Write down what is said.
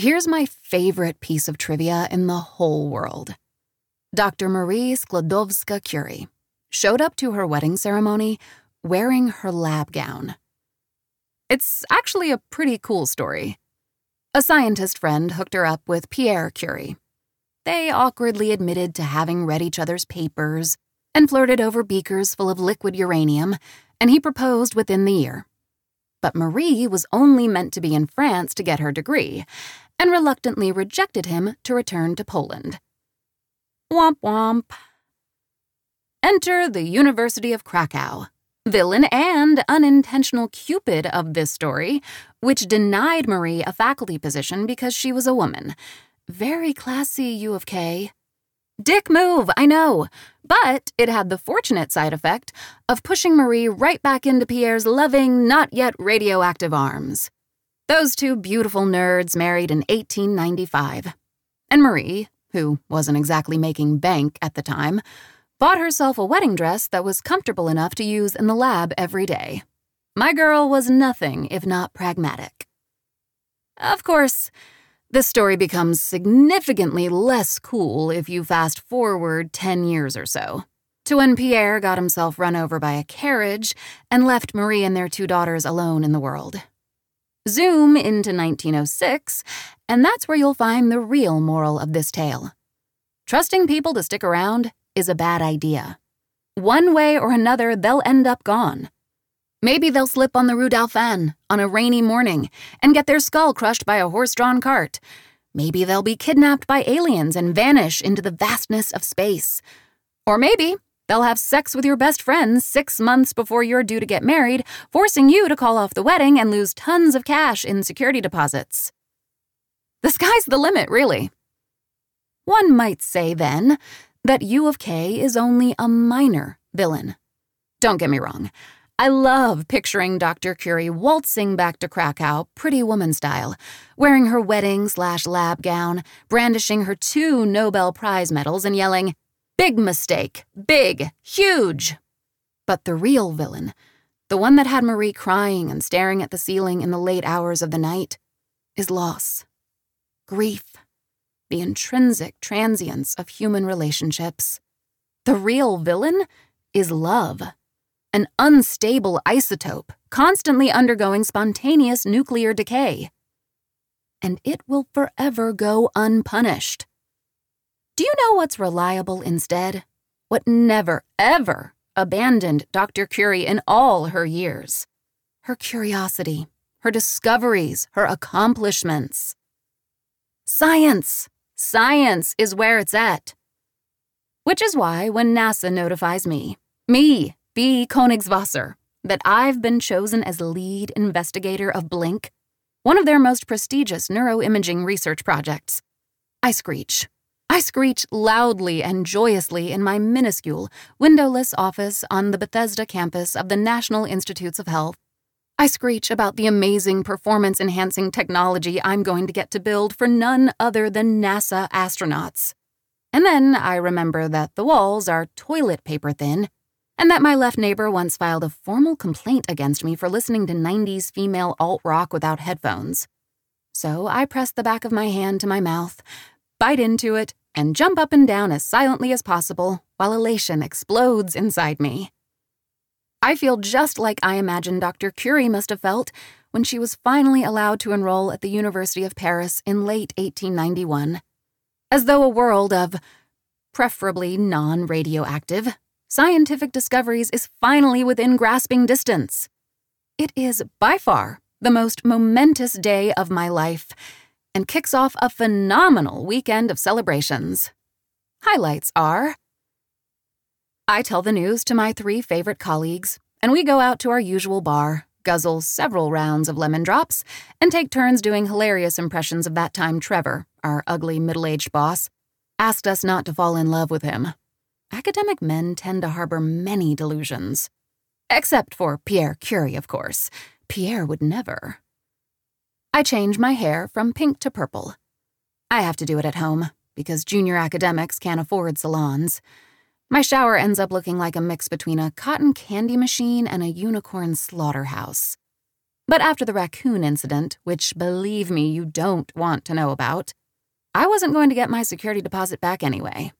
Here's my favorite piece of trivia in the whole world. Dr. Marie Sklodowska Curie showed up to her wedding ceremony wearing her lab gown. It's actually a pretty cool story. A scientist friend hooked her up with Pierre Curie. They awkwardly admitted to having read each other's papers and flirted over beakers full of liquid uranium, and he proposed within the year. But Marie was only meant to be in France to get her degree, and reluctantly rejected him to return to Poland. Womp womp. Enter the University of Krakow, villain and unintentional cupid of this story, which denied Marie a faculty position because she was a woman. Very classy, U of K. Dick move, I know, but it had the fortunate side effect of pushing Marie right back into Pierre's loving, not yet radioactive arms. Those two beautiful nerds married in 1895. And Marie, who wasn't exactly making bank at the time, bought herself a wedding dress that was comfortable enough to use in the lab every day. My girl was nothing if not pragmatic. Of course, this story becomes significantly less cool if you fast forward 10 years or so, to when Pierre got himself run over by a carriage and left Marie and their two daughters alone in the world. Zoom into 1906, and that's where you'll find the real moral of this tale. Trusting people to stick around is a bad idea. One way or another, they'll end up gone. Maybe they'll slip on the Rue Dauphine on a rainy morning and get their skull crushed by a horse drawn cart. Maybe they'll be kidnapped by aliens and vanish into the vastness of space. Or maybe They'll have sex with your best friends six months before you're due to get married, forcing you to call off the wedding and lose tons of cash in security deposits. The sky's the limit, really. One might say, then, that U of K is only a minor villain. Don't get me wrong. I love picturing Dr. Curie waltzing back to Krakow, pretty woman style, wearing her wedding slash lab gown, brandishing her two Nobel Prize medals, and yelling, Big mistake. Big. Huge. But the real villain, the one that had Marie crying and staring at the ceiling in the late hours of the night, is loss, grief, the intrinsic transience of human relationships. The real villain is love, an unstable isotope constantly undergoing spontaneous nuclear decay. And it will forever go unpunished. Do you know what's reliable instead? What never, ever abandoned Dr. Curie in all her years? Her curiosity, her discoveries, her accomplishments. Science! Science is where it's at. Which is why when NASA notifies me, me, Bee Königswasser, that I've been chosen as lead investigator of Blink, one of their most prestigious neuroimaging research projects, I screech. I screech loudly and joyously in my minuscule, windowless office on the Bethesda campus of the National Institutes of Health. I screech about the amazing performance enhancing technology I'm going to get to build for none other than NASA astronauts. And then I remember that the walls are toilet paper thin, and that my left neighbor once filed a formal complaint against me for listening to 90s female alt rock without headphones. So I press the back of my hand to my mouth, bite into it, and jump up and down as silently as possible while elation explodes inside me. I feel just like I imagine Dr. Curie must have felt when she was finally allowed to enroll at the University of Paris in late 1891. As though a world of, preferably non radioactive, scientific discoveries is finally within grasping distance. It is, by far, the most momentous day of my life and kicks off a phenomenal weekend of celebrations. Highlights are I tell the news to my three favorite colleagues, and we go out to our usual bar, guzzle several rounds of lemon drops, and take turns doing hilarious impressions of that time Trevor, our ugly middle aged boss, asked us not to fall in love with him. Academic men tend to harbor many delusions. Except for Pierre Curie, of course. Pierre would never. I change my hair from pink to purple. I have to do it at home because junior academics can't afford salons. My shower ends up looking like a mix between a cotton candy machine and a unicorn slaughterhouse. But after the raccoon incident, which believe me, you don't want to know about, I wasn't going to get my security deposit back anyway.